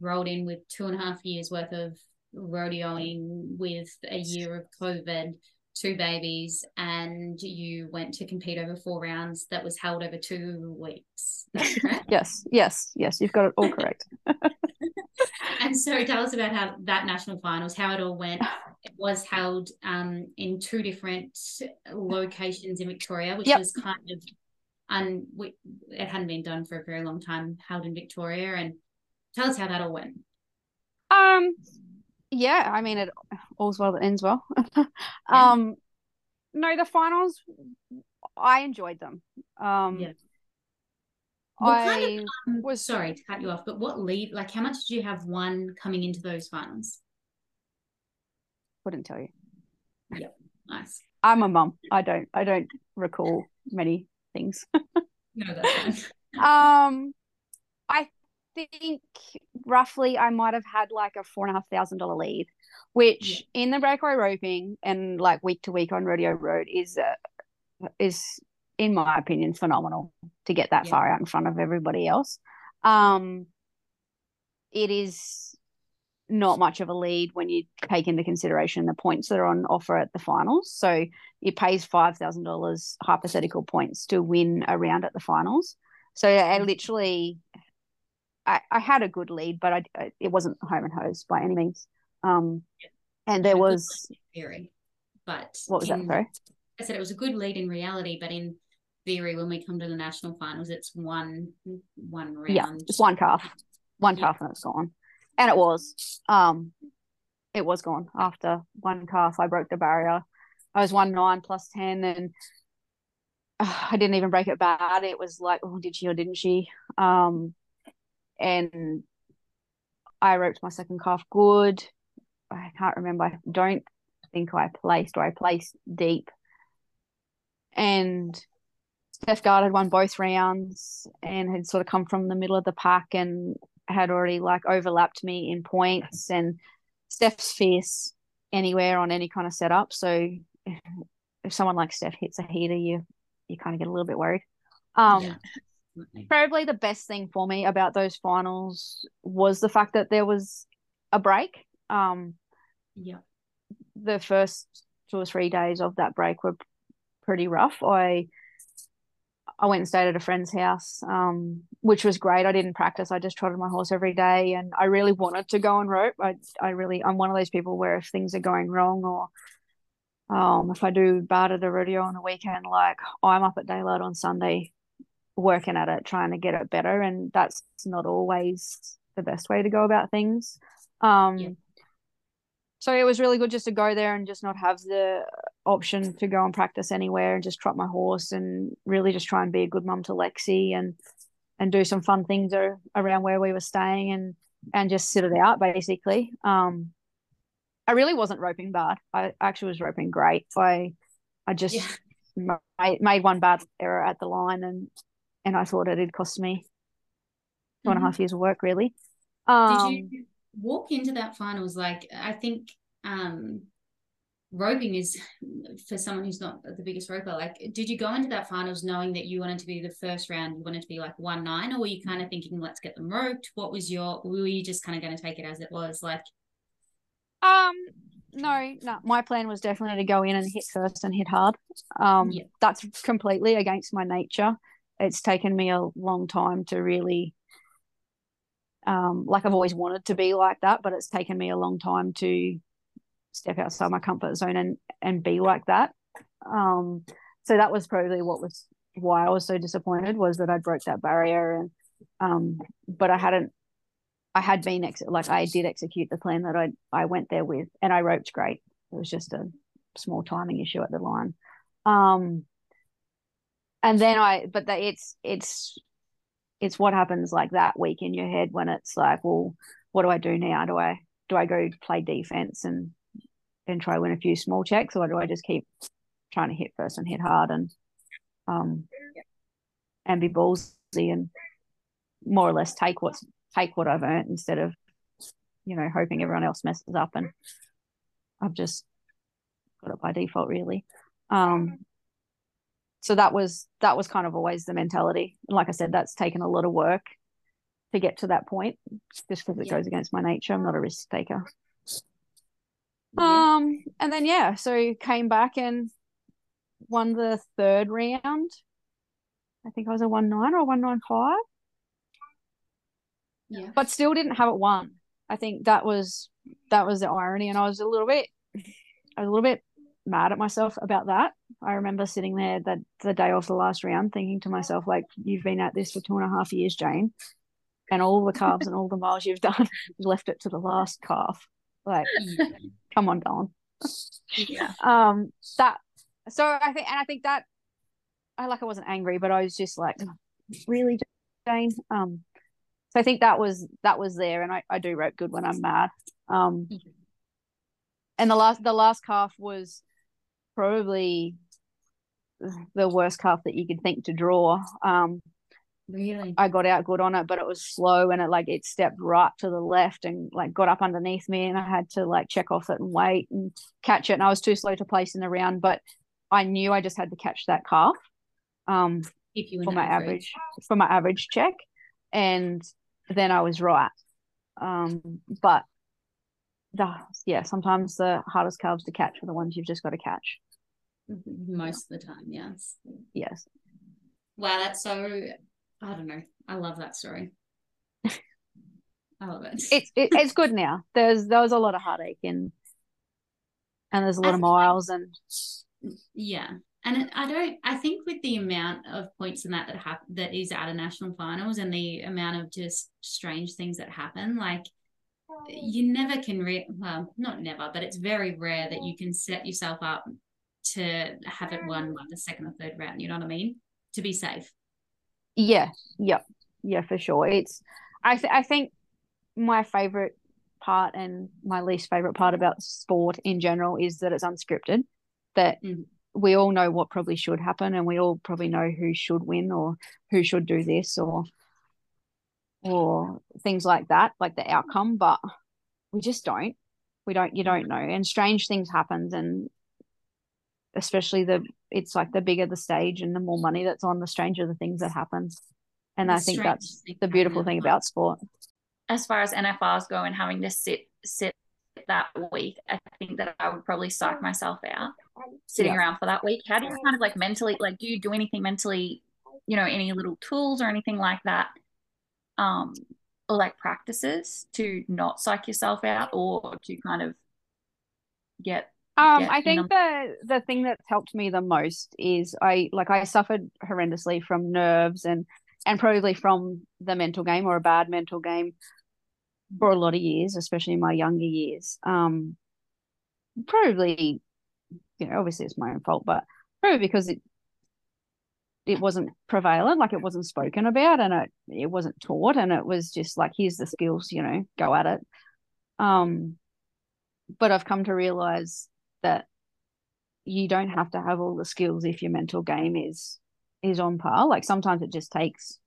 rolled in with two and a half years worth of rodeoing with a year of COVID, two babies, and you went to compete over four rounds that was held over two weeks. *laughs* yes, yes, yes. You've got it all correct. *laughs* and so tell us about how that national finals, how it all went. It was held um, in two different locations in Victoria, which yep. was kind of and it hadn't been done for a very long time held in victoria and tell us how that all went um yeah i mean it all's well that ends well *laughs* um no the finals i enjoyed them um yeah I kind of, um, was sorry to cut you off, but what lead like how much did you have won coming into those finals? Wouldn't tell you. Yep. Nice. I'm a mum. I don't I don't recall many things. *laughs* no, that's fine. um, think roughly I might have had like a four and a half thousand dollar lead, which yeah. in the breakaway roping and like week to week on rodeo road is uh, is in my opinion phenomenal to get that yeah. far out in front of everybody else. Um, it is not much of a lead when you take into consideration the points that are on offer at the finals. So it pays five thousand dollars hypothetical points to win a round at the finals. So I literally, I, I had a good lead, but I, it wasn't home and hose by any means. Um, and there was theory, but what was in, that? Sorry, I said it was a good lead in reality, but in theory, when we come to the national finals, it's one one round. Yeah, just one calf, one calf, and it's gone. And it was um it was gone after one calf i broke the barrier. I was one nine plus 10 and uh, *sighs* i didn't even break it bad. It was like oh did she or didn't she? Um and i roped my second calf good i can't remember i don't think i placed or i placed deep and Steph Guard had won both rounds and had sort of come from the middle of the pack and had already like overlapped me in points and Steph's fierce anywhere on any kind of setup. So if, someone like Steph hits a heater, you you kind of get a little bit worried. Um, yeah. Probably the best thing for me about those finals was the fact that there was a break. Um, yeah, the first two or three days of that break were pretty rough. I I went and stayed at a friend's house, um, which was great. I didn't practice. I just trotted my horse every day, and I really wanted to go and rope. I, I really, I'm one of those people where if things are going wrong or um, if I do bad at a rodeo on the weekend, like I'm up at daylight on Sunday, working at it, trying to get it better. And that's not always the best way to go about things. Um, yeah. So it was really good just to go there and just not have the option to go and practice anywhere and just trot my horse and really just try and be a good mum to Lexi and and do some fun things around where we were staying and and just sit it out basically. Um, I really wasn't roping bad. I actually was roping great. I I just yeah. made, made one bad error at the line and and I thought it had cost me two and a mm-hmm. half years of work really. Um, Did you walk into that finals like I think um roping is for someone who's not the biggest roper like did you go into that finals knowing that you wanted to be the first round you wanted to be like one nine or were you kind of thinking let's get them roped what was your were you just kind of going to take it as it was like um no no my plan was definitely to go in and hit first and hit hard um yeah. that's completely against my nature it's taken me a long time to really um like I've always wanted to be like that but it's taken me a long time to step outside my comfort zone and and be like that. Um so that was probably what was why I was so disappointed was that I broke that barrier and um but I hadn't I had been ex- like I did execute the plan that I I went there with and I roped great. It was just a small timing issue at the line. Um and then I but it's it's it's what happens like that week in your head when it's like well what do I do now do I do I go play defense and and try win a few small checks, or do I just keep trying to hit first and hit hard and um and be ballsy and more or less take what's take what I've earned instead of you know hoping everyone else messes up and I've just got it by default really. Um so that was that was kind of always the mentality. And like I said, that's taken a lot of work to get to that point, just because it yeah. goes against my nature. I'm not a risk taker. Yeah. Um, and then yeah, so came back and won the third round. I think I was a one nine or one nine five. Yeah. But still didn't have it won. I think that was that was the irony, and I was a little bit, I was a little bit mad at myself about that. I remember sitting there that the day off the last round, thinking to myself, like, you've been at this for two and a half years, Jane, and all the calves and all the miles you've done, *laughs* you left it to the last calf. Like, *laughs* come on, Dawn. yeah. Um, that. So I think, and I think that, I like, I wasn't angry, but I was just like, really, Jane. Um, so I think that was that was there, and I I do rope good when I'm mad. Um, and the last the last calf was probably the worst calf that you could think to draw. Um, Really? I got out good on it, but it was slow and it like it stepped right to the left and like got up underneath me and I had to like check off it and wait and catch it. And I was too slow to place in the round, but I knew I just had to catch that calf um for my average. average for my average check. And then I was right. Um but the yeah, sometimes the hardest calves to catch are the ones you've just got to catch. Most of the time, yes. Yes. Wow, that's so I don't know. I love that story. I love it. It's it, it's good now. There's there was a lot of heartache and and there's a lot of miles and yeah. And I don't. I think with the amount of points in that that happen that is at a national finals and the amount of just strange things that happen, like you never can re well not never but it's very rare that you can set yourself up to have it won by the second or third round you know what i mean to be safe yeah, yeah, yeah, for sure. It's I th- I think my favorite part and my least favorite part about sport in general is that it's unscripted. That mm. we all know what probably should happen, and we all probably know who should win or who should do this or or things like that, like the outcome. But we just don't. We don't. You don't know, and strange things happen, and especially the it's like the bigger the stage and the more money that's on the stranger the things that happen. And the i think that's the beautiful thing about sport. As far as nfrs go and having to sit sit that week i think that i would probably psych myself out sitting yeah. around for that week. How do you kind of like mentally like do you do anything mentally you know any little tools or anything like that um or like practices to not psych yourself out or to kind of get Um, I think the the thing that's helped me the most is I like I suffered horrendously from nerves and and probably from the mental game or a bad mental game for a lot of years, especially in my younger years. Um, probably, you know, obviously it's my own fault, but probably because it it wasn't prevalent, like it wasn't spoken about, and it it wasn't taught, and it was just like here's the skills, you know, go at it. Um, but I've come to realize that you don't have to have all the skills if your mental game is is on par. Like sometimes it just takes,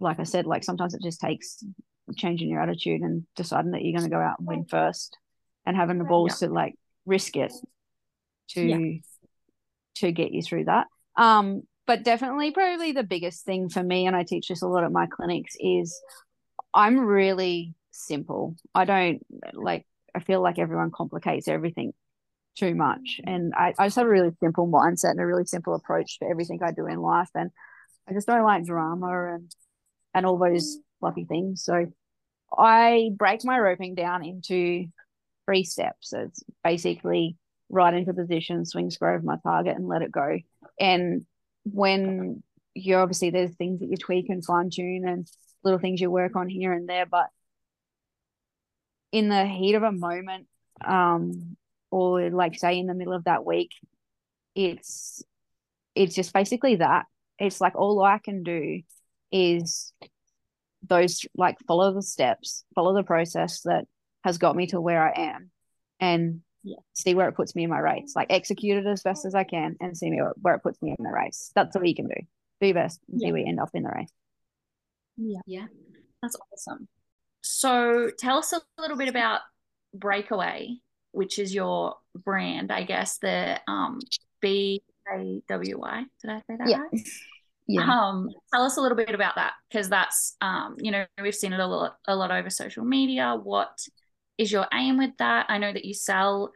like I said, like sometimes it just takes changing your attitude and deciding that you're going to go out and win first, and having the balls yeah. to like risk it to yeah. to get you through that. Um, but definitely, probably the biggest thing for me, and I teach this a lot at my clinics, is I'm really simple. I don't like. I feel like everyone complicates everything too much. And I, I just have a really simple mindset and a really simple approach to everything I do in life. And I just don't like drama and and all those fluffy things. So I break my roping down into three steps. So it's basically right into position, swing square of my target and let it go. And when you obviously there's things that you tweak and fine tune and little things you work on here and there, but in the heat of a moment, um, or like say in the middle of that week it's it's just basically that. It's like all i can do is those like follow the steps follow the process that has got me to where i am and yeah. see where it puts me in my race. Like execute it as best as i can and see me where it puts me in the race. That's all you can do. Do your best and yeah. see where you end up in the race. Yeah. Yeah. That's awesome. So tell us a little bit about breakaway which is your brand, I guess, the um, B K W Y. Did I say that yeah. right? *laughs* Yeah. Um, tell us a little bit about that because that's um, you know, we've seen it a lot a lot over social media. What is your aim with that? I know that you sell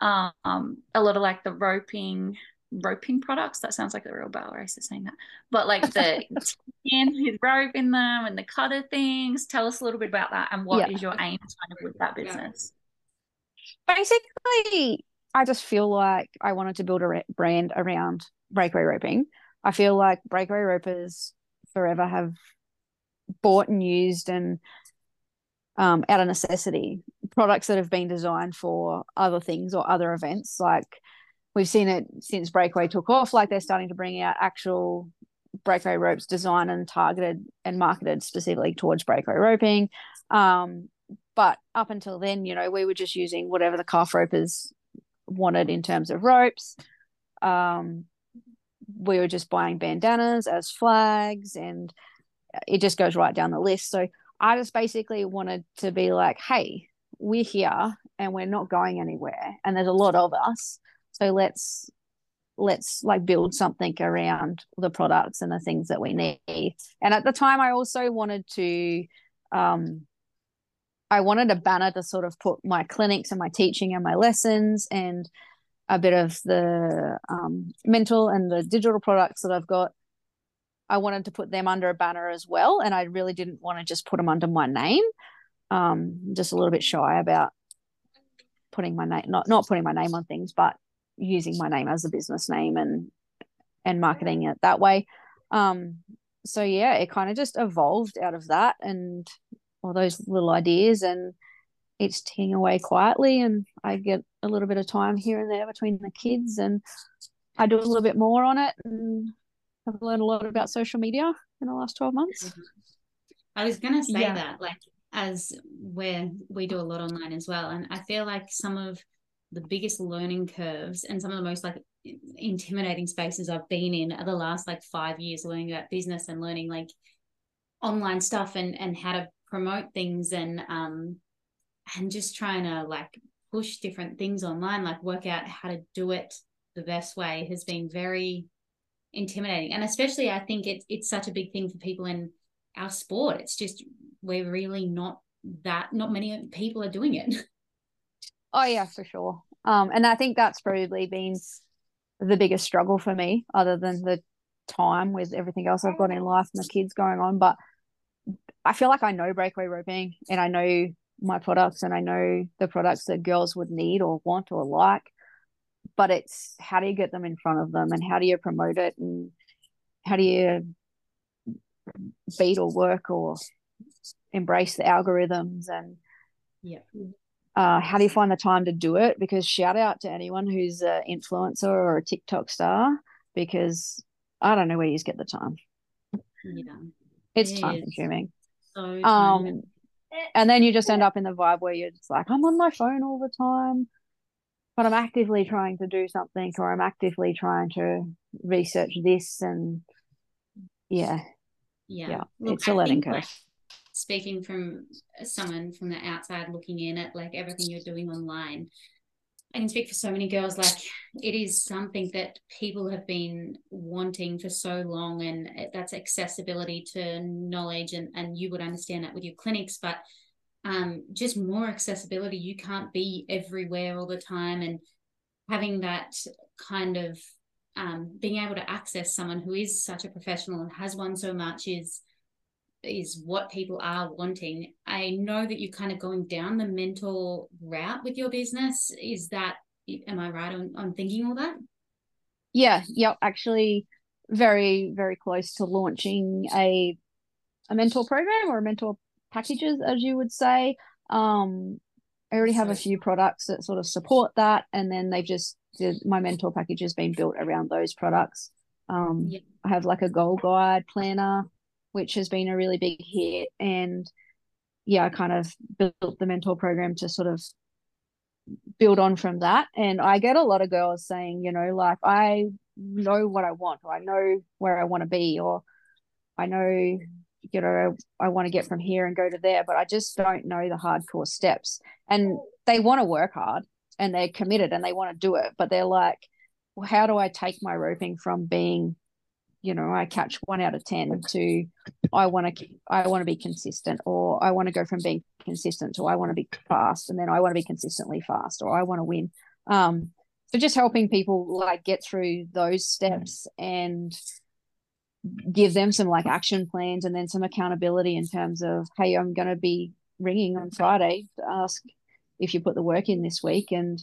um a lot of like the roping roping products. That sounds like a real barrel racer saying that. But like the *laughs* tin with rope in them and the cutter things. Tell us a little bit about that and what yeah. is your aim kind of with that business? Basically, I just feel like I wanted to build a brand around breakaway roping. I feel like breakaway ropers forever have bought and used and um, out of necessity products that have been designed for other things or other events. Like we've seen it since breakaway took off. Like they're starting to bring out actual breakaway ropes designed and targeted and marketed specifically towards breakaway roping. Um, but up until then, you know, we were just using whatever the calf ropers wanted in terms of ropes. Um, we were just buying bandanas as flags, and it just goes right down the list. So I just basically wanted to be like, hey, we're here and we're not going anywhere, and there's a lot of us. So let's let's like build something around the products and the things that we need. And at the time, I also wanted to um, I wanted a banner to sort of put my clinics and my teaching and my lessons and a bit of the um, mental and the digital products that I've got. I wanted to put them under a banner as well, and I really didn't want to just put them under my name. Um, just a little bit shy about putting my name, not not putting my name on things, but using my name as a business name and and marketing it that way. Um, so yeah, it kind of just evolved out of that, and all those little ideas and it's ticking away quietly and I get a little bit of time here and there between the kids and I do a little bit more on it and I've learned a lot about social media in the last 12 months. Mm-hmm. I was going to say yeah. that like as where we do a lot online as well and I feel like some of the biggest learning curves and some of the most like intimidating spaces I've been in are the last like 5 years learning about business and learning like online stuff and and how to promote things and um and just trying to like push different things online like work out how to do it the best way has been very intimidating. And especially i think it's it's such a big thing for people in our sport. It's just we're really not that not many people are doing it. *laughs* Oh yeah for sure. Um and i think that's probably been the biggest struggle for me other than the time with everything else i've got in life and the kids going on. But I feel like I know breakaway roping and I know my products and I know the products that girls would need or want or like. but it's how do you get them in front of them and how do you promote it and how do you beat or work or embrace the algorithms and yeah. uh, how do you find the time to do it? Because shout out to anyone who's an influencer or a tiktok star because i don't know where you get the time. Yeah. It's it time consuming so um and then you just end up in the vibe where you're just like i'm on my phone all the time but i'm actively trying to do something or i'm actively trying to research this and yeah. Yeah, yeah Look, it's a learning curve. like, speaking from someone from the outside looking in at like everything you're doing online I can speak for so many girls. Like it is something that people have been wanting for so long, and that's accessibility to knowledge. And and you would understand that with your clinics, but um, just more accessibility. You can't be everywhere all the time, and having that kind of um, being able to access someone who is such a professional and has won so much is is what people are wanting. I know that you're kind of going down the mental route with your business. Is that am I right on, on thinking all that? Yeah, yep. Actually, very, very close to launching a a mentor program or a mentor packages, as you would say. Um, I already have a few products that sort of support that, and then they've just my mentor package has been built around those products. Um, yep. I have like a goal guide planner, which has been a really big hit, and yeah, I kind of built the mentor program to sort of build on from that. And I get a lot of girls saying, you know, like I know what I want, or I know where I want to be, or I know you know i want to get from here and go to there but i just don't know the hardcore steps and they want to work hard and they're committed and they want to do it but they're like well how do i take my roping from being you know i catch one out of ten to i want to i want to be consistent or i want to go from being consistent to i want to be fast and then i want to be consistently fast or i want to win. Um so just helping people like get through those steps and give them some like action plans and then some accountability in terms of hey i'm going to be ringing on friday to ask if you put the work in this week and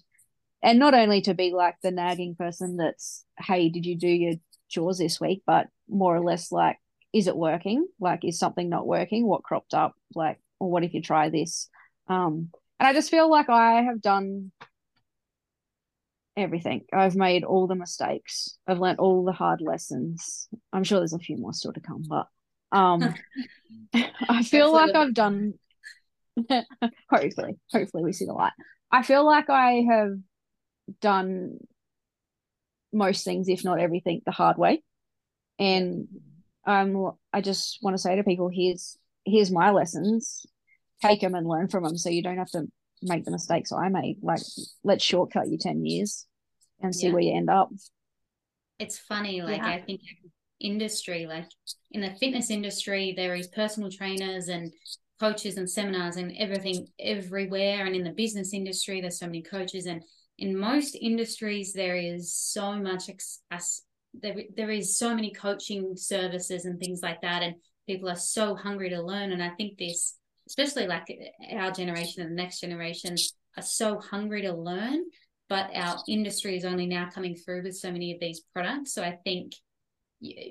and not only to be like the nagging person that's hey did you do your chores this week but more or less like is it working like is something not working what cropped up like or what if you try this um and i just feel like i have done everything. I've made all the mistakes. I've learned all the hard lessons. I'm sure there's a few more still to come, but um *laughs* *laughs* I feel like I've done *laughs* hopefully, hopefully we see the light. I feel like I have done most things, if not everything, the hard way. And um I just want to say to people, here's here's my lessons. Take them and learn from them so you don't have to make the mistakes I made. Like, let's shortcut you 10 years and see yeah. where you end up. It's funny, like, yeah. I think industry, like in the fitness industry, there is personal trainers and coaches and seminars and everything everywhere. And in the business industry, there's so many coaches. And in most industries, there is so much, ex- there, there is so many coaching services and things like that. And people are so hungry to learn. And I think this especially like our generation and the next generation are so hungry to learn but our industry is only now coming through with so many of these products so i think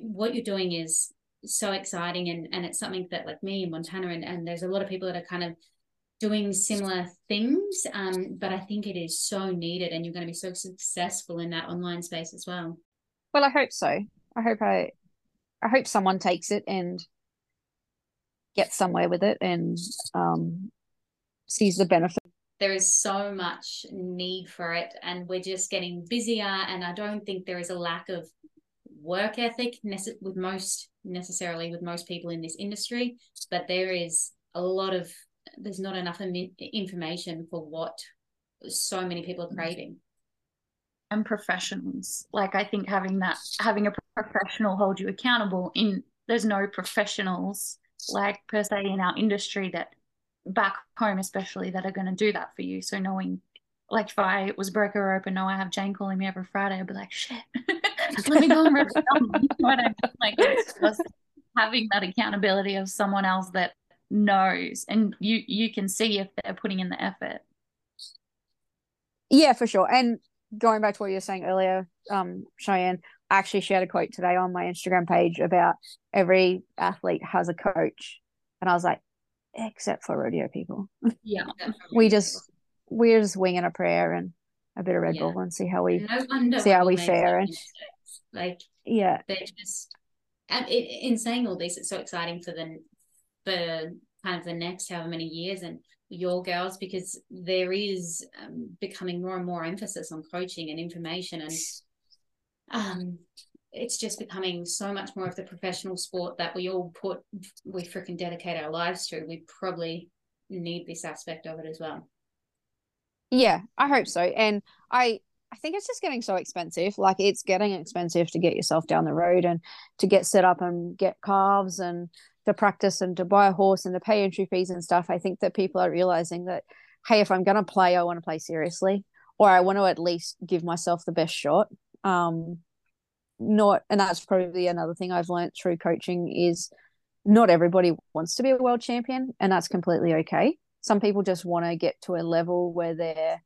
what you're doing is so exciting and and it's something that like me and montana and, and there's a lot of people that are kind of doing similar things um but i think it is so needed and you're going to be so successful in that online space as well well i hope so i hope i i hope someone takes it and gets somewhere with it and um, sees the benefit. There is so much need for it, and we're just getting busier. And I don't think there is a lack of work ethic with most necessarily with most people in this industry, but there is a lot of there's not enough information for what so many people are mm. craving. And professionals like i think having that having a professional hold you accountable in there's no professionals like per se in our industry that back home especially that are going to do that for you. So knowing like if I was broker or open, know I have Jane calling me every Friday, I'd be like, shit, *laughs* let me go and rip *laughs* what I mean? Like just having that accountability of someone else that knows and you you can see if they're putting in the effort. Yeah, for sure. And going back to what you were saying earlier, um, Shianne, I actually shared a quote today on my Instagram page about every athlete has a coach. And I was like, except for rodeo people. Yeah. *laughs* we just we're just winging a prayer and a bit of Red Yeah. Bull and see how we no see how we fare and- like yeah. they're just and it, in saying all this it's so exciting for the for kind of the next however many years and your girls because there is um, becoming more and more emphasis on coaching and information and um it's just becoming so much more of the professional sport that we all put we freaking dedicate our lives to we probably need this aspect of it as well Yeah, I hope so. And I I think it's just getting so expensive. Like it's getting expensive to get yourself down the road and to get set up and get calves and to practice and to buy a horse and to pay entry fees and stuff. I think that people are realizing that hey, if I'm going to play, I want to play seriously or I want to at least give myself the best shot. Um not and that's probably another thing I've learned through coaching is not everybody wants to be a world champion and that's completely okay some people just want to get to a level where they're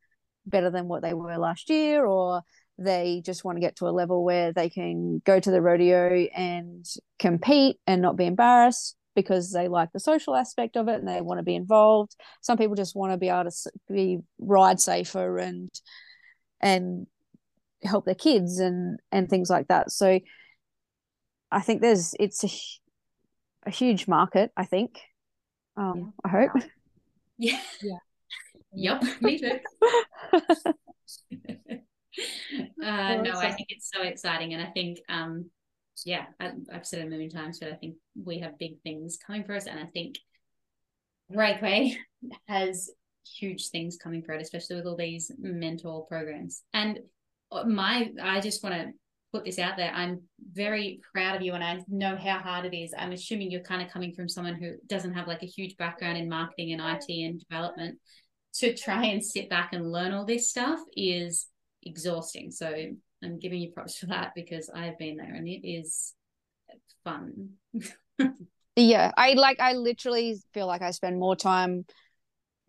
better than what they were last year or they just want to get to a level where they can go to the rodeo and compete and not be embarrassed because they like the social aspect of it and they want to be involved. Some people just want to be able to be ride safer and and help their kids and and things like that. So i think there's it's a, a huge market i think. Um i hope. Yeah. Yeah. yep me too *laughs* *laughs* *laughs* uh, no, I think it's so exciting, and I think, um, yeah, I, I've said it a million times, but I think we have big things coming for us, and I think Breakaway has huge things coming for it, especially with all these mentor programs. And my, I just want to put this out there. I'm very proud of you, and I know how hard it is. I'm assuming you're kind of coming from someone who doesn't have like a huge background in marketing and IT and development. To try and sit back and learn all this stuff is exhausting. So I'm giving you props for that because I've been there and it is fun. Yeah, I like I literally feel like I spend more time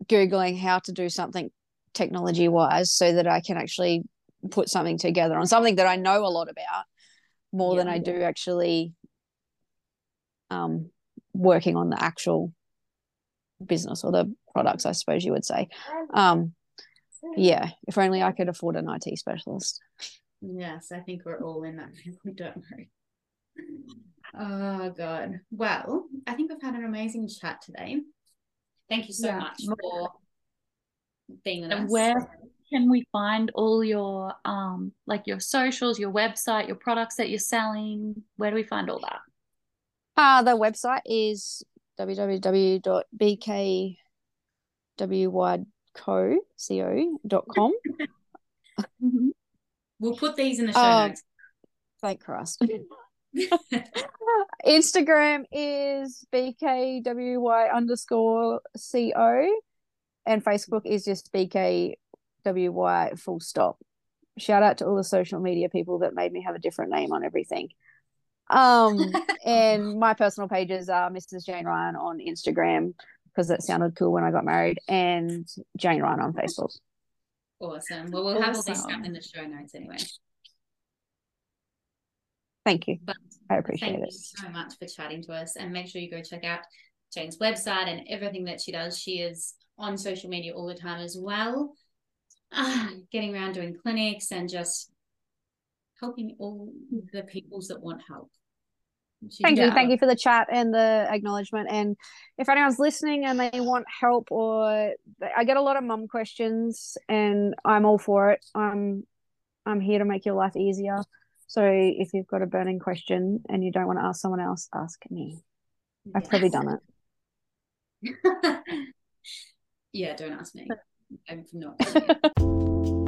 googling how to do something technology wise so that I can actually put something together on something that I know a lot about more than Yeah. I do actually um working on the actual business or the products I suppose you would say. Um yeah, if only I could afford an IT specialist. Yes, I think we're all in that. *laughs* We don't worry. Oh God. Well, I think we've had an amazing chat today. Thank you so Yeah. much for being with And us. where can we find all your um like your socials, your website, your products that you're selling? Where do we find all that? Uh the website is www.bkwyco.com. *laughs* We'll put these in the show Um, notes. Thank Christ. *laughs* Instagram is BKWY underscore CO and Facebook is just BKWY full stop. Shout out to all the social media people that made me have a different name on everything. Um, *laughs* and my personal pages are Mrs. Jane Ryan on Instagram because that sounded cool when I got married, and Jane Ryan on Facebook. Awesome. Well, we'll have all this stuff in the show notes anyway. Thank you. But I appreciate Thank it. you so much for chatting to us. And make sure you go check out Jane's website and everything that she does. She is on social media all the time as well, Ah, getting around doing clinics and just helping all the peoples that want help. Thank you. Thank you for the chat and the acknowledgement. And if anyone's listening and they want help or I get a lot of mum questions and I'm all for it. I'm I'm here to make your life easier. So if you've got a burning question and you don't want to ask someone else, ask me. I've probably done it. *laughs* yeah, don't ask me. *laughs* I'm not.